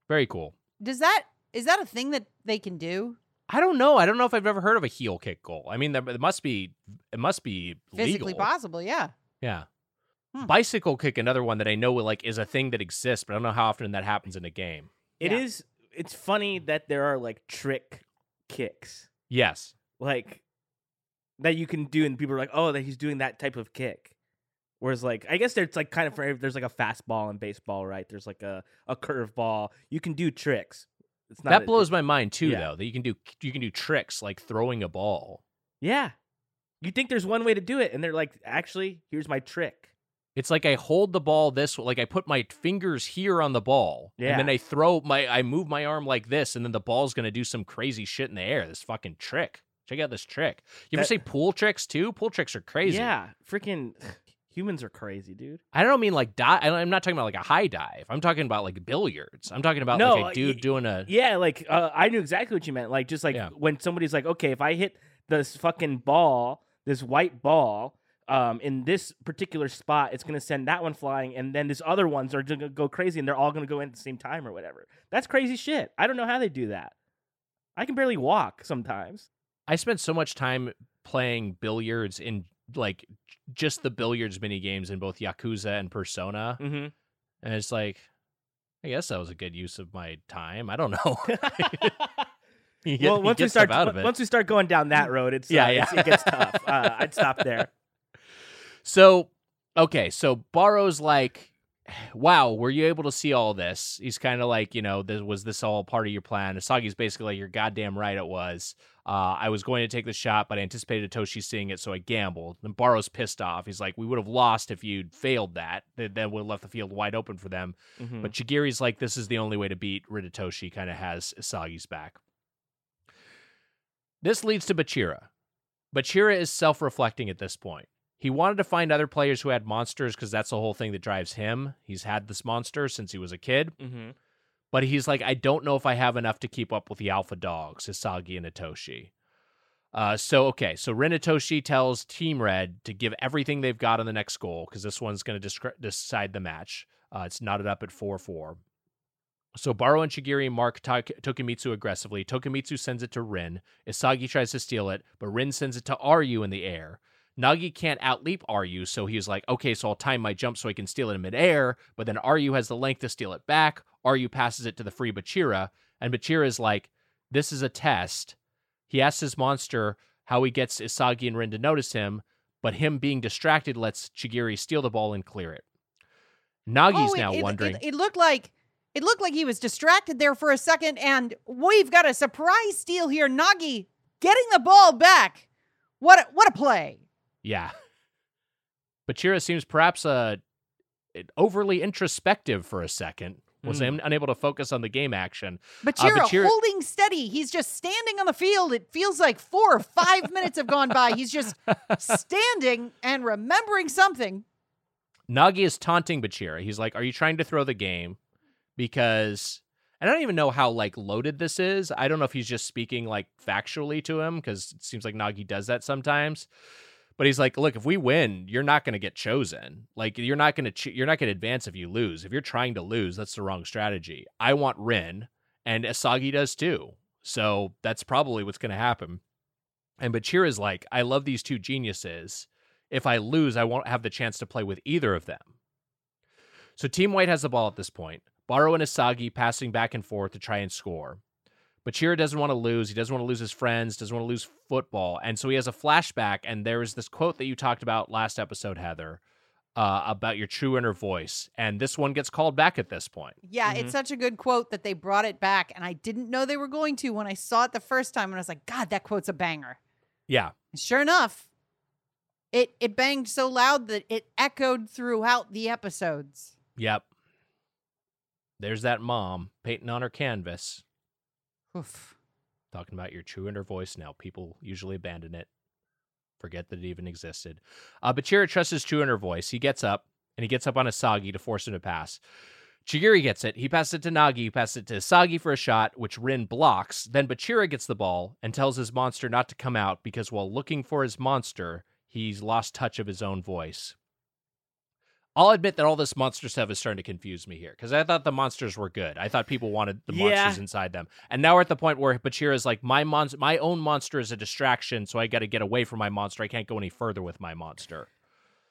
Very cool.
Does that is that a thing that they can do?
I don't know. I don't know if I've ever heard of a heel kick goal. I mean, there- it must be it must be
Physically
legal.
possible, yeah.
Yeah.
Hmm.
Bicycle kick, another one that I know like is a thing that exists, but I don't know how often that happens in a game.
It
Yeah.
is. It's funny that there are like trick kicks,
Yes.
like that you can do, and people are like, "Oh, that he's doing that type of kick." Whereas, like, I guess there's like kind of for there's like a fastball in baseball, right? There's like a a curveball. You can do tricks. It's not
that
a-
blows my mind too,
yeah.
though. That you can do you can do tricks like throwing a ball.
Yeah, you think there's one way to do it, and they're like, "Actually, here's my trick."
It's like I hold the ball this like I put my fingers here on the ball, and then I throw my I move my arm like this, and then the ball's gonna do some crazy shit in the air. This fucking trick. Check out this trick. You ever
That-
say pool tricks too? Pool tricks are crazy.
Yeah, freaking humans are crazy, dude.
I don't mean like dive. I'm not talking about like a high dive. I'm talking about like billiards. I'm talking about
No,
like a dude
y-
doing a.
Yeah, like uh, I knew exactly what you meant. Like just like
Yeah.
when somebody's like, okay, if I hit this fucking ball, this white ball, um, in this particular spot, it's gonna send that one flying, and then this other ones are gonna go crazy, and they're all gonna go in at the same time or whatever. That's crazy shit. I don't know how they do that. I can barely walk sometimes.
I spent so much time playing billiards in like just the billiards mini games in both Yakuza and Persona,
Mm-hmm.
and it's like, I guess that was a good use of my time. I don't know. You get-
well, once we start
out of it.
once we start going down that road, it's
Yeah,
uh,
yeah.
it's- it gets tough. Uh, I'd stop there.
So, okay, so Baro's like, wow, were you able to see all this? He's kind of like, you know, this, was this all part of your plan? Asagi's basically like, you're goddamn right it was. Uh, I was going to take the shot, but I anticipated Toshi seeing it, so I gambled. And Baro's pissed off. He's like, we would have lost if you'd failed that. That, Then would have left the field wide open for them.
Mhm.
But Chigiri's like, this is the only way to beat Rin Itoshi, kind of has Isagi's back. This leads to Bachira. Bachira is self reflecting at this point. He wanted to find other players who had monsters because that's the whole thing that drives him. He's had this monster since he was a kid,
Mhm.
but he's like, I don't know if I have enough to keep up with the alpha dogs, Hisagi and Itoshi. Uh, so okay, so Rin Itoshi tells Team Red to give everything they've got on the next goal because this one's going to discre- decide the match. Uh, it's knotted up at four four. So Baro and Chigiri mark Ta- Tokimitsu aggressively. Tokimitsu sends it to Rin. Isagi tries to steal it, but Rin sends it to Ryu in the air. Nagi can't outleap Ryu, so he's like, okay, so I'll time my jump so I can steal it in midair. But then Ryu has the length to steal it back. Ryu passes it to the free Bachira, and Bachira is like, this is a test. He asks his monster how he gets Isagi and Rin to notice him, but him being distracted lets Chigiri steal the ball and clear it. Nagi's
Oh, it-
now
it, it-
wondering.
It, looked like it looked like he was distracted there for a second, and we've got a surprise steal here. Nagi getting the ball back. What a, what a play!
Yeah. Bachira seems perhaps uh, overly introspective for a second. Was un- unable to focus on the game action.
Bachira
Bachira-
holding steady. He's just standing on the field. It feels like four or five minutes have gone by. He's just standing and remembering something.
Nagi is taunting Bachira. He's like, "Are you trying to throw the game?" Because and I don't even know how like loaded this is. I don't know if he's just speaking like factually to him because it seems like Nagi does that sometimes. But he's like, "Look, if we win, you're not going to get chosen. Like you're not going to ch- you're not going to advance if you lose. If you're trying to lose, that's the wrong strategy. I want Rin, and Asagi does too. So that's probably what's going to happen." And Bachira's like, "I love these two geniuses." if I lose, I won't have the chance to play with either of them. So Team White has the ball at this point. Baro and Asagi passing back and forth to try and score. But Chira doesn't want to lose. He doesn't want to lose his friends, doesn't want to lose football. And so he has a flashback. And there is this quote that you talked about last episode, Heather, uh, about your true inner voice. And this one gets called back at this point.
Yeah,
Mhm.
it's such a good quote that they brought it back, and I didn't know they were going to when I saw it the first time, and I was like, God, that quote's a banger.
Yeah.
And sure enough, it it banged so loud that it echoed throughout the episodes.
Yep. There's that mom painting on her canvas.
Oof.
talking about your true inner voice now. People usually abandon it, forget that it even existed. Uh, but Chira trusts his true inner voice. He gets up and he gets up on Asagi to force him to pass. Chigiri gets it. He passes it to Nagi. He passes it to Isagi for a shot, which Rin blocks. Then Bachira gets the ball and tells his monster not to come out because while looking for his monster, he's lost touch of his own voice. I'll admit that all this monster stuff is starting to confuse me here because I thought the monsters were good. I thought people wanted the
Yeah.
monsters inside them, and now we're at the point where Bachira's like, my mon- my own monster is a distraction, so I got to get away from my monster. I can't go any further with my monster.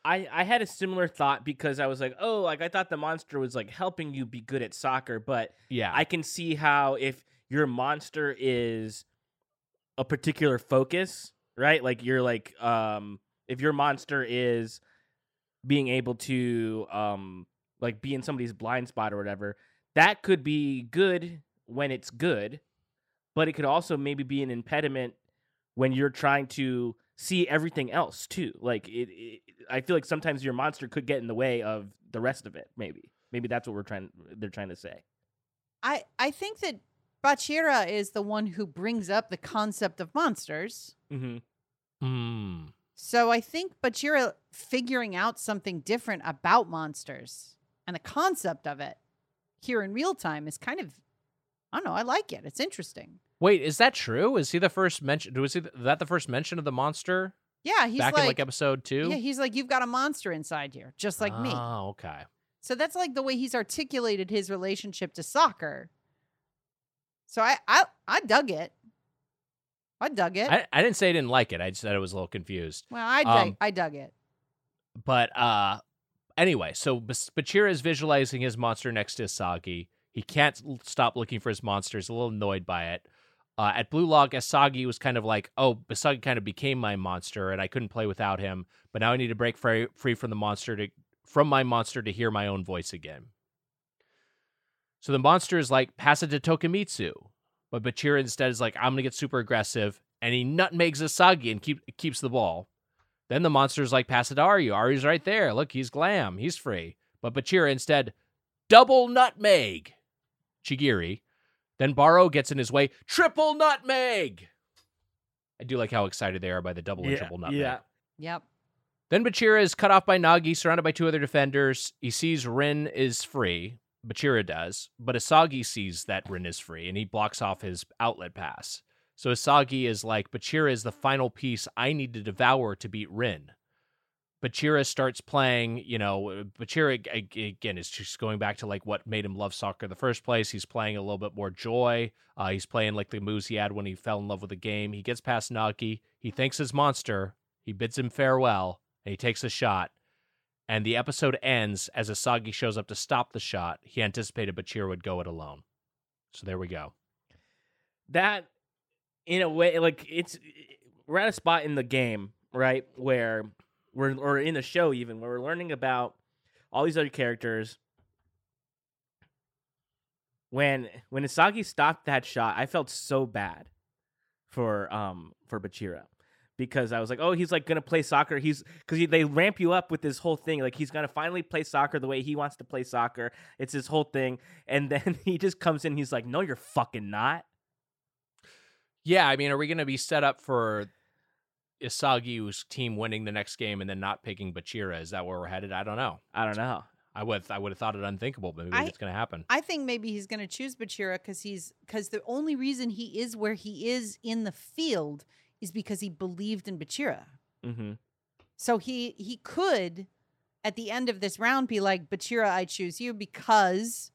I, I had a similar thought because I was like, oh, like I thought the monster was like helping you be good at soccer, but
Yeah,
I can see how if your monster is a particular focus, right? Like you're like um if your monster is being able to um like be in somebody's blind spot or whatever, that could be good when it's good, but it could also maybe be an impediment when you're trying to see everything else too. Like it, it I feel like sometimes your monster could get in the way of the rest of it, maybe. Maybe that's what we're trying they're trying to say.
I I think that Bachira is the one who brings up the concept of monsters.
Mhm.
Hmm.
So I think but you're uh, figuring out something different about monsters and the concept of it here in real time is kind of I don't know, I like it. It's interesting.
Wait, is that true? Is he the first mention? Was he that the first mention of the monster
Yeah, he's
back
like,
in like episode two?
Yeah, he's like, You've got a monster inside here, just like me.
Oh, okay.
So that's like the way he's articulated his relationship to soccer. So I I, I dug it. I dug it.
I, I didn't say I didn't like it. I just said I was a little confused.
well, I dug,
um,
I dug it.
But uh, anyway, so Bachira is visualizing his monster next to Asagi. He can't l- stop looking for his monster. He's a little annoyed by it. Uh, at Blue Lock, Asagi was kind of like, "Oh, Asagi kind of became my monster, and I couldn't play without him. But now I need to break free, free from the monster to from my monster to hear my own voice again." So the monster is like, "Pass it to Tokimitsu," but Bachira instead is like, "I'm gonna get super aggressive," and he nutmegs Asagi and keep, keeps the ball. Then the monster's like, pass it to Aryu. Aryu's right there. Look, he's glam. He's free. But Bachira instead, double nutmeg. Chigiri. Then Baro gets in his way, triple nutmeg. I do like how excited they are by the double and triple nutmeg.
yeah.
Yep.
Then Bachira is cut off by Nagi, surrounded by two other defenders. He sees Rin is free. Bachira does. But Asagi sees that Rin is free, and he blocks off his outlet pass. So Asagi is like, Bachira is the final piece I need to devour to beat Rin. Bachira starts playing, you know, Bachira ag- again is just going back to like what made him love soccer in the first place. He's playing a little bit more joy. Uh, he's playing like the moves he had when he fell in love with the game. He gets past Nagi. He thanks his monster. He bids him farewell, and he takes a shot. And the episode ends as Asagi shows up to stop the shot. He anticipated Bachira would go it alone. So there we go.
that in a way like it's we're at a spot in the game right where we're or in the show even where we're learning about all these other characters when when Isagi stopped that shot I felt so bad for um for Bachira because I was like oh he's like gonna play soccer he's because they ramp you up with this whole thing like he's gonna finally play soccer the way he wants to play soccer it's his whole thing and then he just comes in he's like no you're fucking not
Yeah, I mean, are we going to be set up for Isagi's team winning the next game and then not picking Bachira? Is that where we're headed? I don't know.
I don't know.
I would I would have thought it unthinkable, but maybe
I-
it's going to happen.
I think maybe he's going to choose Bachira because he's because the only reason he is where he is in the field is because he believed in Bachira.
Mm-hmm.
So he he could at the end of this round be like Bachira, I choose you because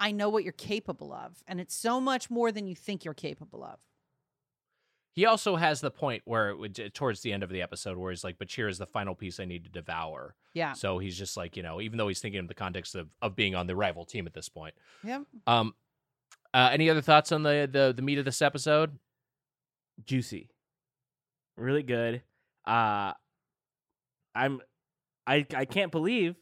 I know what you're capable of, and it's so much more than you think you're capable of.
He also has the point where it would, towards the end of the episode where he's like, Bachira is the final piece I need to devour.
Yeah.
So he's just like, you know, even though he's thinking in the context of, of being on the rival team at this point.
Yeah.
Um, uh, any other thoughts on the, the the meat of this episode?
Juicy, really good. Uh, I'm, I I can't believe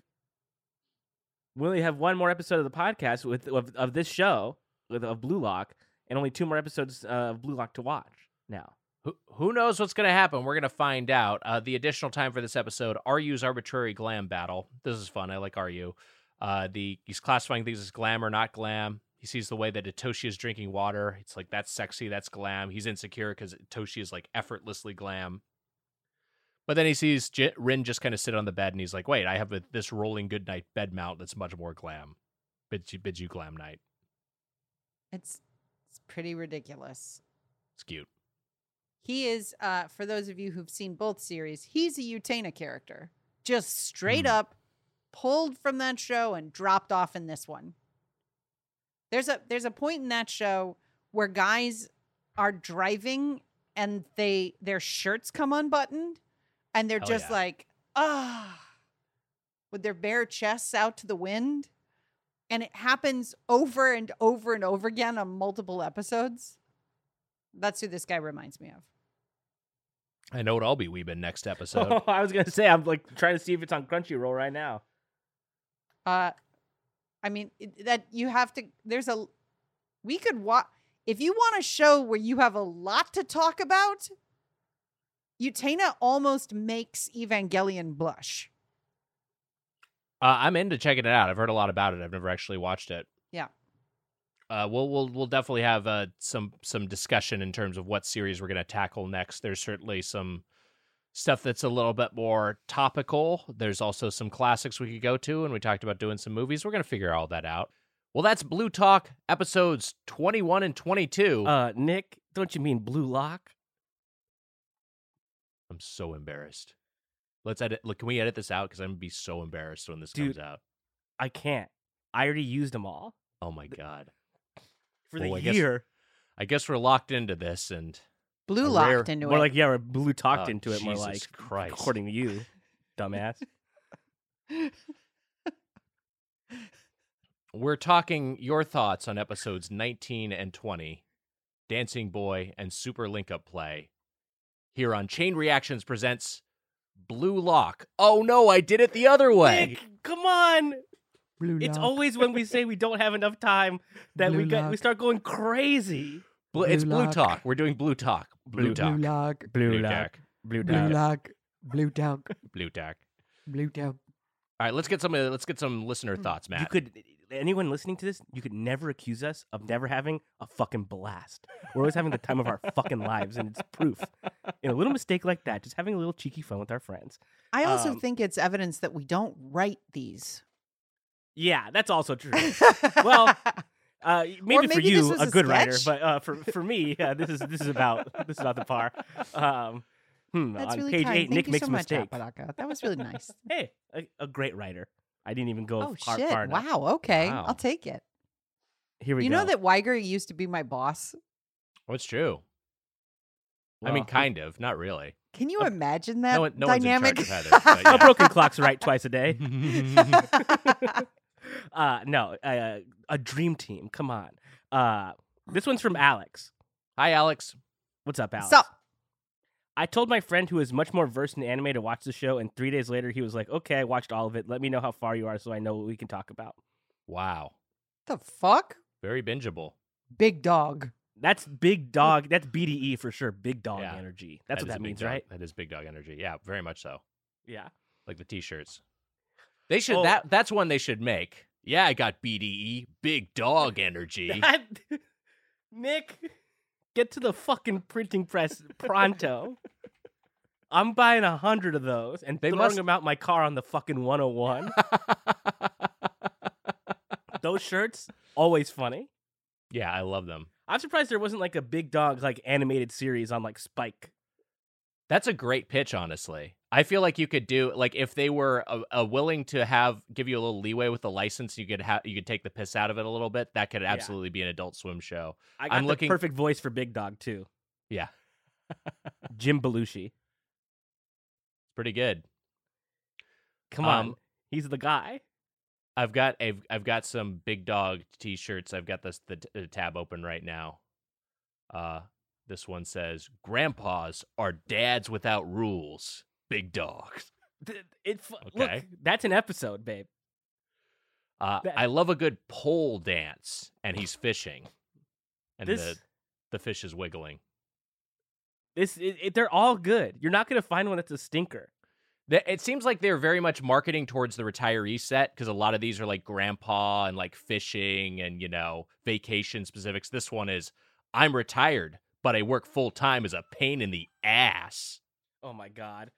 we only have one more episode of the podcast with of, of this show with of Blue Lock, and only two more episodes uh, of Blue Lock to watch now.
Who, who knows what's going to happen? We're going to find out. Uh, the additional time for this episode, Aryu's arbitrary glam battle. This is fun. I like RU. Uh, the he's classifying things as glam or not glam. He sees the way that Itoshi is drinking water. It's like that's sexy, that's glam. He's insecure because Itoshi is like effortlessly glam. But then he sees J- Rin just kind of sit on the bed, and he's like, "Wait, I have a, this rolling goodnight bed mount that's much more glam." Bids you, bids you glam night.
It's it's pretty ridiculous.
It's cute.
He is, uh, for those of you who've seen both series, he's a Utena character. Just straight
Hmm.
up pulled from that show and dropped off in this one. There's a there's a point in that show where guys are driving and they their shirts come unbuttoned and they're
Hell
just
yeah.
like, ah, with their bare chests out to the wind. And it happens over and over and over again on multiple episodes. That's who this guy reminds me of.
I know what I'll be weebing next episode.
I was gonna say I'm like trying to see if it's on Crunchyroll right now.
Uh, I mean it, that you have to. There's a. We could watch if you want a show where you have a lot to talk about. Utena almost makes Evangelion blush.
Uh, I'm into checking it out. I've heard a lot about it. I've never actually watched it.
Yeah.
Uh, we'll we'll we'll definitely have uh, some some discussion in terms of what series we're going to tackle next. There's certainly some stuff that's a little bit more topical. There's also some classics we could go to, and we talked about doing some movies. We're going to figure all that out. Well, that's Blue Talk episodes 21 and 22.
Uh, Nick, don't you mean Blue Lock?
I'm so embarrassed. Let's edit. Look, can we edit this out? Because I'm gonna be so embarrassed when this
Dude.
comes out.
I can't. I already used them all
Oh my god.
for
Well,
the
I guess-
year.
I guess we're locked into this, and
Blue
A
locked
rare-
into
More
it.
like yeah, we're blue talked
Oh,
into it. More
Jesus
like
Christ.
according to you, dumbass.
we're talking your thoughts on episodes 19 and 20, Dancing Boy and Super Link Up Play. Here on Chain Reactions presents Blue Lock. Oh no, I did it the other way.
Nick, come on.
Blue
It's always when we say we don't have enough time that we
Blue
got we start going crazy.
Blu- it's
Blue
Blue Talk. We're doing Blue Talk. Blue,
Blue-
Talk.
lock,
Blue,
Blue
lock.
Talk.
Blue, talk.
blue
lock.
lock, blue talk,
Blue Talk.
blue talk.
All right, let's get some. Uh, let's get some listener thoughts, Matt.
You could anyone listening to this, you could never accuse us of never having a fucking blast. We're always having the time of our fucking lives, and it's proof. In a little mistake like that, just having a little cheeky fun with our friends.
I also
Um,
think it's evidence that we don't write these.
Yeah, that's also true. Well, Uh, maybe, for
maybe this
you,
was
a,
a
good writer, but uh, for for me, uh, this is this is about this is about the par. Um, hmm,
That's
on
really
page
kind.
eight,
Thank
Nick
you
makes
so
a
much,
mistake.
Apodaca. That was really nice.
Hey, a, a great writer. I didn't even go
oh
far,
shit!
far enough.
Wow. Okay,
Wow.
I'll take it.
Here we
You
go.
You know that Weiger used to be my boss.
What's true? I mean, kind of, not really.
Can you
Uh,
imagine that
no no one's in
dynamic?
charge Heather, but
A broken clock's right twice a day. Uh, no, uh, a dream team. Come on. Uh, this one's from Alex.
Hi, Alex.
What's up, Alex?
Sup?
I told my friend who is much more versed in anime to watch the show, and three days later he was like, "Okay, I watched all of it. Let me know how far you are, so I know what we can talk about."
Wow,
the fuck?
very bingeable.
Big dog.
That's big dog. That's BDE for sure. Big dog
Yeah.
energy. That's
is
what that means,
dog-
right?
That is big dog energy. Yeah, very much so.
Yeah.
Like the t-shirts. They should
Oh.
that that's one they should make. Yeah, I got BDE, big dog energy.
That, Nick, get to the fucking printing press pronto. I'm buying a hundred of those and
They
throwing
must-
them out my car on the fucking 101. those shirts always funny.
yeah, I love them.
I'm surprised there wasn't like a big dog like animated series on like Spike.
That's a great pitch, honestly. I feel like you could do like if they were uh, uh, willing to have give you a little leeway with the license, you could have you could take the piss out of it a little bit. That could
Yeah.
absolutely be an Adult Swim show.
I got
I'm
the
looking-
perfect voice for Big Dog too.
Yeah,
Jim Belushi.
pretty good.
Come on,
Um,
he's the guy.
I've got I've, I've got some big dog t-shirts. I've got this the, t- the tab open right now. Uh this one says grandpas are dads without rules. Big dogs.
Th- It, fu-
Okay.
Look, that's an episode, babe.
Uh
That-
I love a good pole dance and he's fishing. And
This
the the fish is wiggling.
this it, it- they're all good. You're not gonna find one that's a stinker.
It seems like they're very much marketing towards the retiree set because a lot of these are like grandpa and like fishing and you know vacation specifics. This one is I'm retired, but I work full time as a pain in the ass.
Oh my god,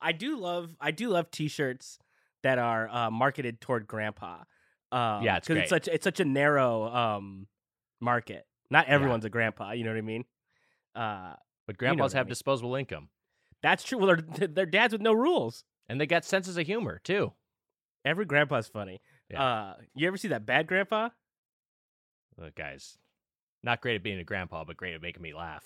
I do love I do love T-shirts that are uh, marketed toward grandpa. Um,
Yeah, it's
'cause
great.
it's such it's such a narrow um market. Not everyone's a grandpa. You know what I mean? Uh,
But
You know
grandpas
I
have
mean.
disposable income,
that's true. Well, they're, they're dads with no rules.
and they got senses of humor too.
Every grandpa's funny.
Yeah.
Uh, you ever see that bad grandpa?
Look, guys, not great at being a grandpa, but great at making me laugh.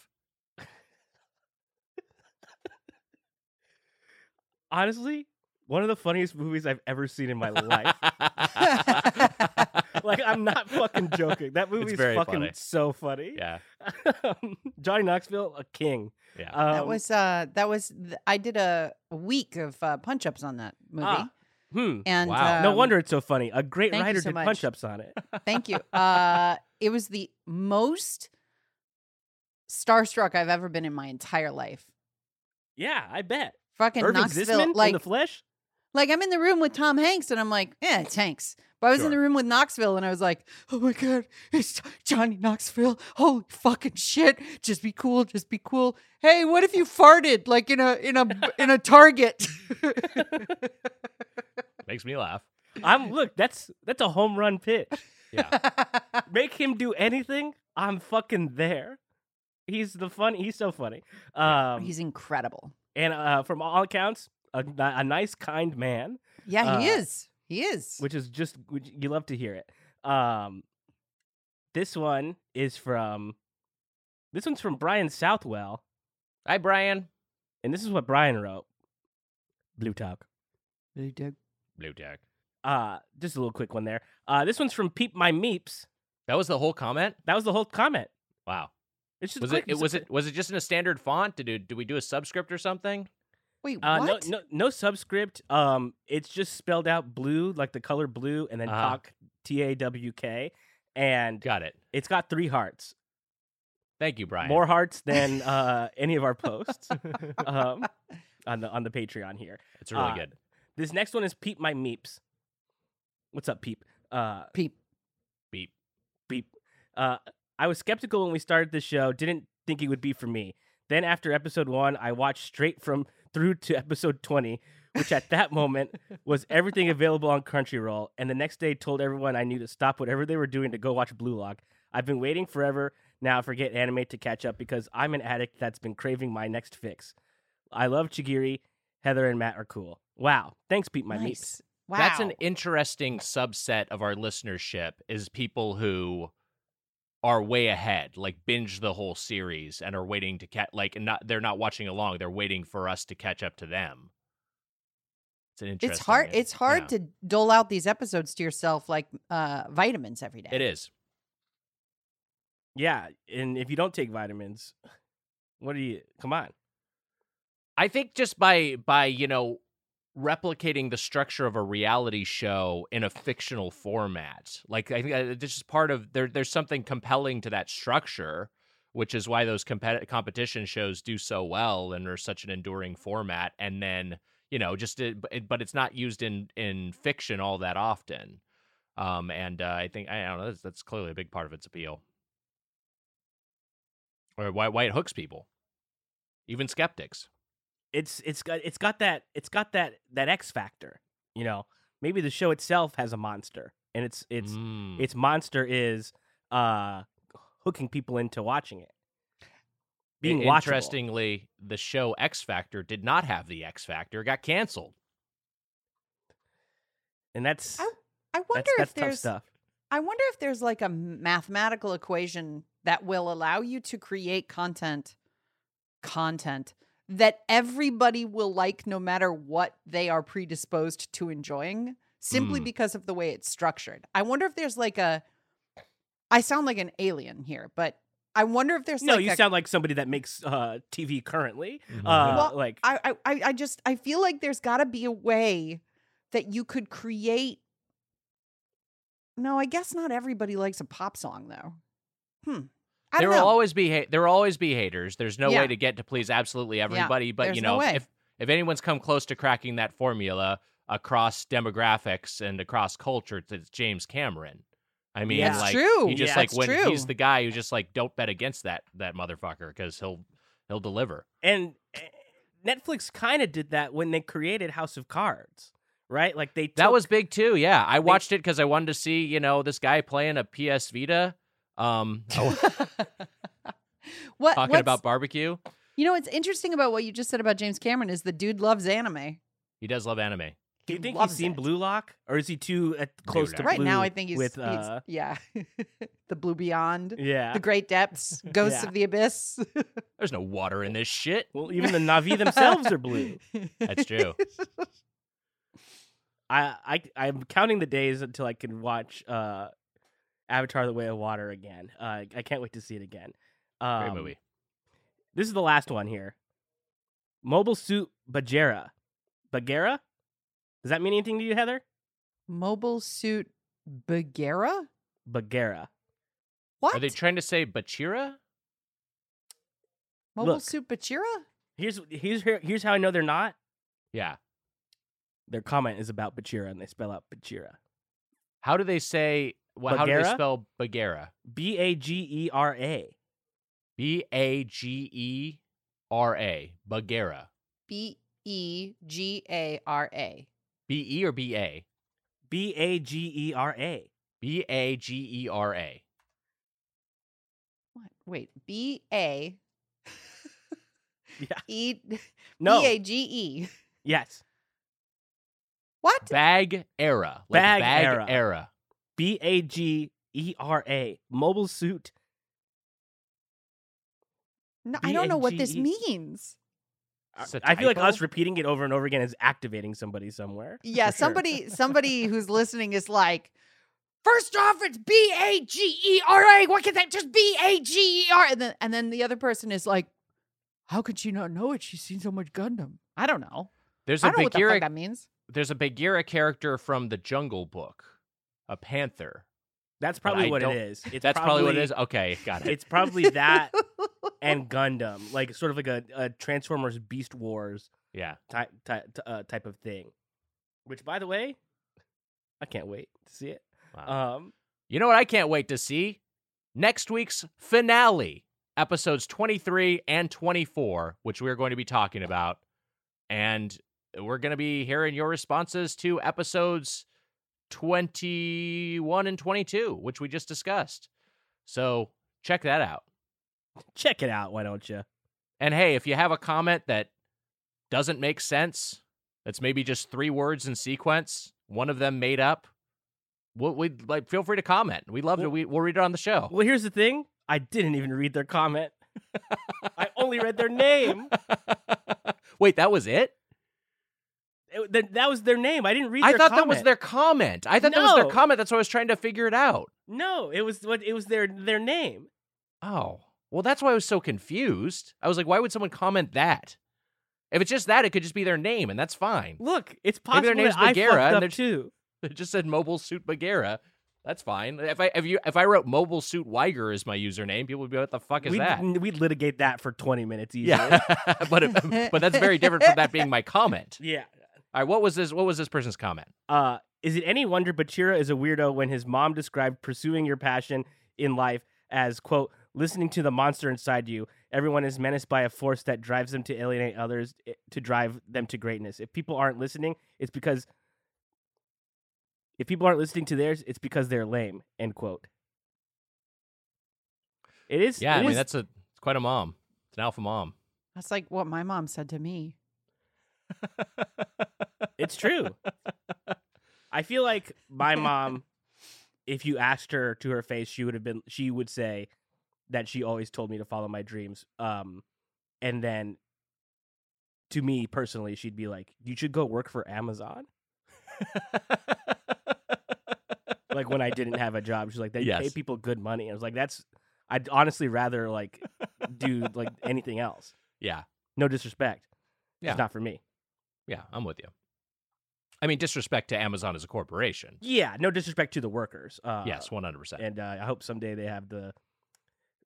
Honestly, one of the funniest movies I've ever seen in my life. like I'm not fucking joking. That movie is
very
fucking
funny.
so funny.
yeah,
Johnny Knoxville, a king.
yeah.
Um,
that was uh that was th- I did a week of uh, punch ups on that movie.
Ah, hmm.
and
Wow.
no
um,
wonder it's so funny. A great writer
so
did
much.
punch ups on it.
Thank you. Uh, it was the most starstruck I've ever been in my entire life.
Yeah, I bet.
Fucking
Irving
Knoxville,
Zisman in
like
the flesh.
like I'm in the room with Tom Hanks, and I'm like, yeah, it's Hanks. But I was in the room with Knoxville, and I was like, oh my god, it's Johnny Knoxville. Holy fucking shit! Just be cool. Just be cool. Hey, what if you farted like in a in a in a Target?
Makes me laugh.
I'm look. That's that's a home run pitch.
Yeah,
Make him do anything. I'm fucking there. He's the fun. He's so funny. Um,
He's incredible.
And uh, from all accounts, a, a nice, kind man.
Yeah, he
uh,
is. He is.
which is just which you love to hear it. Um, this one is from this one's from Brian Southwell,
hi Brian.
and this is what Brian wrote. Blue talk.
Blue Jack.
Uh, just a little quick one there. Uh, this one's from Peep My Meeps.
That was the whole comment.
That was the whole comment.
Wow.
It's just
Was it, it was it was it just in a standard font? Did it, did we do a subscript or something?
Wait,
Uh, no,
what?
no, no subscript. Um, it's just spelled out blue, like the color blue, and then
Uh-huh.
talk T A W K, and
Got it.
it's got three hearts,
Thank you, Brian.
more hearts than uh any of our posts um, on the on the Patreon here.
It's really
uh,
good.
This next one is Peep My Meeps. What's up, Peep? Uh,
Peep.
Beep.
beep. Uh, I was skeptical when we started the show. Didn't think it would be for me. Then after episode one, I watched straight from through to episode twenty, which at that moment was everything available on Crunchyroll. And the next day, told everyone I knew to stop whatever they were doing to go watch Blue Lock. I've been waiting forever now for Get Anime to catch up because I'm an addict that's been craving my next fix. I love Chigiri. Heather and Matt are cool. Wow. Thanks, Peep, My Meeps.
nice. Wow.
That's an interesting subset of our listenership is people who are way ahead, like binge the whole series and are waiting to catch like not they're not watching along, they're waiting for us to catch up to them. It's an interesting
it's hard. It's hard
yeah.
to dole out these episodes to yourself like uh, vitamins every day.
It is.
Yeah. And if you don't take vitamins, what do you come on?
I think just by by you know replicating the structure of a reality show in a fictional format, like I think uh, this is part of there. There's something compelling to that structure, which is why those compet- competition shows do so well and are such an enduring format. And then you know just it- but it's not used in in fiction all that often. Um, and uh, I think I don't know that's, that's clearly a big part of its appeal, or why why it hooks people, even skeptics.
It's it's got it's got that it's got that that X factor. You know, maybe the show itself has a monster, and it's it's
Mm.
its monster is uh hooking people into watching it, being
I-
watchable.
Interestingly, the show X Factor did not have the X Factor; got canceled.
and that's
I I wonder
that's, that's
if
tough
there's
stuff.
I wonder if there's like a mathematical equation that will allow you to create content content that everybody will like no matter what they are predisposed to enjoying simply
Mm.
because of the way it's structured. I wonder if there's like a I sound like an alien here, but I wonder if there's
No,
like
you
a
sound like somebody that makes uh TV currently.
Mhm.
Uh,
Well,
like
I, I, I I just I feel like there's got to be a way that you could create. No, I guess not everybody likes a pop song though. Hmm. I
there will
know.
always be ha- there will always be haters. There's no
Yeah.
way to get to please absolutely everybody. but
there's
you know,
way.
if if anyone's come close to cracking that formula across demographics and across culture, it's- it's James Cameron. I mean,
Yeah.
That's
like
true.
he just
Yeah,
like
that's
when
true.
he's the guy who just like don't bet against that that motherfucker because he'll he'll deliver.
and eh, Netflix kind of did that when they created House of Cards, right? Like they
That was big too. Yeah, I watched it because I wanted to see you know this guy playing a PS Vita, um,
what
talking about barbecue.
You know what's interesting about what you just said about James Cameron is the dude loves anime.
He does love anime.
Do you think he's seen
it.
Blue Lock, or is he too uh, close
Blue
to
Lock.
Right now, I think he's,
with
he's
uh,
yeah, the blue beyond,
yeah.
the great depths, ghosts
Yeah.
of the abyss.
There's no water in this shit.
Well, even the Na'vi themselves are blue.
That's true.
I I I'm counting the days until I can watch uh, Avatar: The Way of Water again. Uh, I can't wait to see it again. Um,
Great movie.
This is the last one here. Mobile Suit Bagheera. Bagheera? Does that mean anything to you, Heather?
Mobile suit Bagheera?
Bagheera.
What?
Are they trying to say Bachira?
Mobile
Look.
suit Bachira?
Here's here's here's how I know they're not.
Yeah.
Their comment is about Bachira, and they spell out Bachira.
How do they say? Well, how do they
Bagheera?
spell Bagheera?
B A G E R A.
B A G E R A. Bagheera.
B E G A R A.
B E or B A?
B A G E R A.
B A G E R A.
What? Wait, B A
Yeah.
E
No.
B A G E.
Yes.
What?
Bag era. Like
Bag
bag
era.
era.
B A G E R A. Mobile suit.
No, I don't know what this means.
I feel like us repeating it over and over again is activating somebody somewhere.
Yeah,
for sure.
somebody somebody who's listening is like, first off, it's B A G E R A. What can that just B A G E R? And then and then the other person is like, how could she not know it? She's seen so much Gundam. I don't know.
There's
I
a
don't know what the fuck
Bagheera.
that means.
There's a Bagheera character from the Jungle Book, a panther.
That's probably what it. It's
That's probably, what it is. Okay, got it.
It's probably that and Gundam, like sort of like a, a Transformers Beast Wars
yeah.
type type, uh, type of thing. Which, by the way, I can't wait to see it.
Wow.
Um,
You know what I can't wait to see? Next week's finale, episodes 23 and 24, which we're going to be talking about. And we're going to be hearing your responses to episodes 21 and 22, which we just discussed. So check that out.
check it out, why don't you?
And hey, if you have a comment that doesn't make sense, that's maybe just three words in sequence, one of them made up, we'll, we like feel free to comment. We love to. We, we'll read it on the show.
Well, here's the thing: I didn't even read their comment. I only read their name.
Wait, that was it?
It- that, was their name. I didn't read.
I thought that was their comment. I thought that was their comment. That's why I was trying to figure it out.
No, it was what it was their their name.
Oh, well, that's why I was so confused. I was like, why would someone comment that? If it's just that, it could just be their name, and that's fine.
Look, it's
Maybe
possible
their name's
that I fucked
and
up
they're-
too.
It just said Mobile Suit Bagheera. That's fine. If I if you if I wrote Mobile Suit Weiger as my username, people would be, like what the fuck is
We'd,
that?
we'd litigate that for twenty minutes easily.
Yeah, but it, but that's very different from that being my comment.
yeah.
All right, what was this? What was this person's comment?
Uh, is it any wonder Bachira is a weirdo when his mom described pursuing your passion in life as quote listening to the monster inside you? Everyone is menaced by a force that drives them to alienate others eh, to drive them to greatness. If people aren't listening, it's because if people aren't listening to theirs, it's because they're lame. End quote. It is.
Yeah,
it
I mean
is-
that's a it's quite a mom. It's an alpha mom.
That's like what my mom said to me.
It's true. I feel like my mom, if you asked her to her face, she would have been. She would say that she always told me to follow my dreams. Um, and then to me personally, she'd be like, "You should go work for Amazon." Like when I didn't have a job, she's like, "They pay people good money." I was like, "That's." I'd honestly rather like do like anything else.
yeah,
No disrespect.
Yeah.
It's not for me.
Yeah, I'm with you. I mean, disrespect to Amazon as a corporation.
Yeah, no disrespect to the workers. Uh,
yes, one hundred percent.
and uh, I hope someday they have the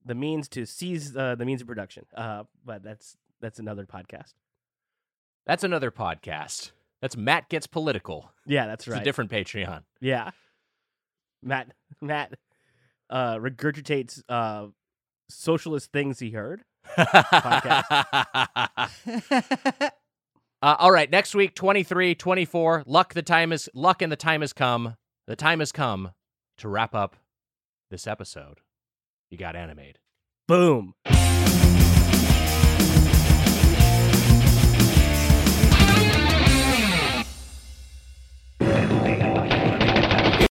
the means to seize uh, the means of production. Uh, but that's that's another podcast.
That's another podcast. That's Matt gets political.
Yeah, that's right.
It's a different Patreon.
yeah, Matt Matt uh, regurgitates uh, socialist things he heard.
Uh, all right, next week 23, 24. Luck the time is luck and the time has come. The time has come to wrap up this episode. You got animated.
Boom.